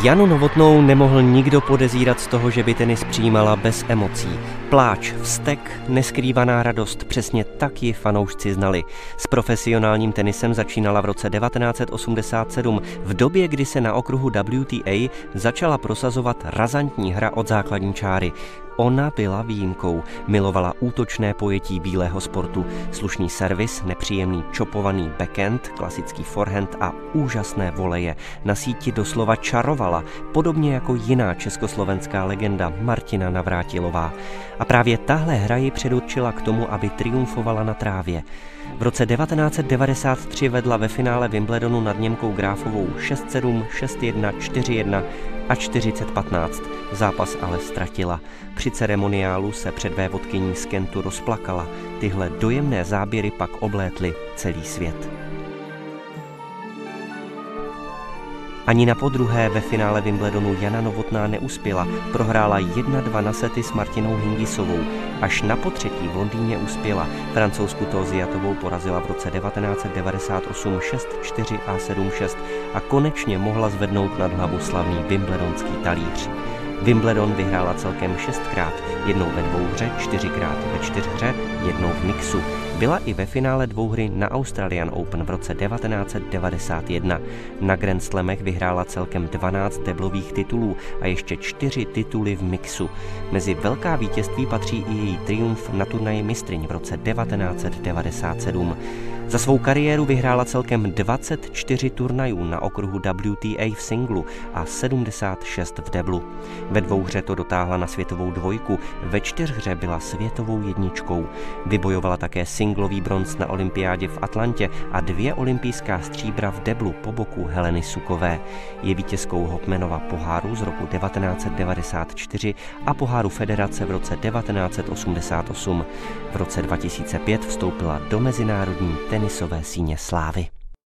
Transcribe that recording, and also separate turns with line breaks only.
Janu Novotnou nemohl nikdo podezírat z toho, že by tenis přijímala bez emocí. Pláč, vztek, neskrývaná radost, přesně tak ji fanoušci znali. S profesionálním tenisem začínala v roce 1987, v době, kdy se na okruhu WTA začala prosazovat razantní hra od základní čáry. Ona byla výjimkou, milovala útočné pojetí bílého sportu, slušný servis, nepříjemný čopovaný backhand, klasický forehand a úžasné voleje. Na síti doslova čarovala, podobně jako jiná československá legenda Martina Navrátilová. A právě tahle hra ji předurčila k tomu, aby triumfovala na trávě. V roce 1993 vedla ve finále Wimbledonu nad Němkou Gráfovou 6-7, 6-1, 4-1 a 40-15. Zápas ale ztratila. Při ceremoniálu se před vévodkyní z Kentu rozplakala. Tyhle dojemné záběry pak oblétly celý svět. Ani na podruhé ve finále Wimbledonu Jana Novotná neuspěla, prohrála 1-2 na sety s Martinou Hingisovou. Až na potřetí v Londýně uspěla. Francouzsku Toziatovou porazila v roce 1998 6-4 a 7-6 a konečně mohla zvednout nad hlavu slavný Wimbledonský talíř. Wimbledon vyhrála celkem šestkrát, jednou ve dvouhře, čtyřikrát ve čtyřhře, jednou v mixu. Byla i ve finále dvouhry na Australian Open v roce 1991. Na Grand Slamech vyhrála celkem 12 deblových titulů a ještě čtyři tituly v mixu. Mezi velká vítězství patří i její triumf na turnaji mistryň v roce 1997. Za svou kariéru vyhrála celkem 24 turnajů na okruhu WTA v singlu a 76 v deblu. Ve dvouhře to dotáhla na světovou dvojku, ve čtyřhře byla světovou jedničkou. Vybojovala také singlový bronz na olympiádě v Atlantě a dvě olympijská stříbra v deblu po boku Heleny Sukové. Je vítězkou Hopmenova poháru z roku 1994 a poháru federace v roce 1988. V roce 2005 vstoupila do mezinárodní tenisové síně slávy.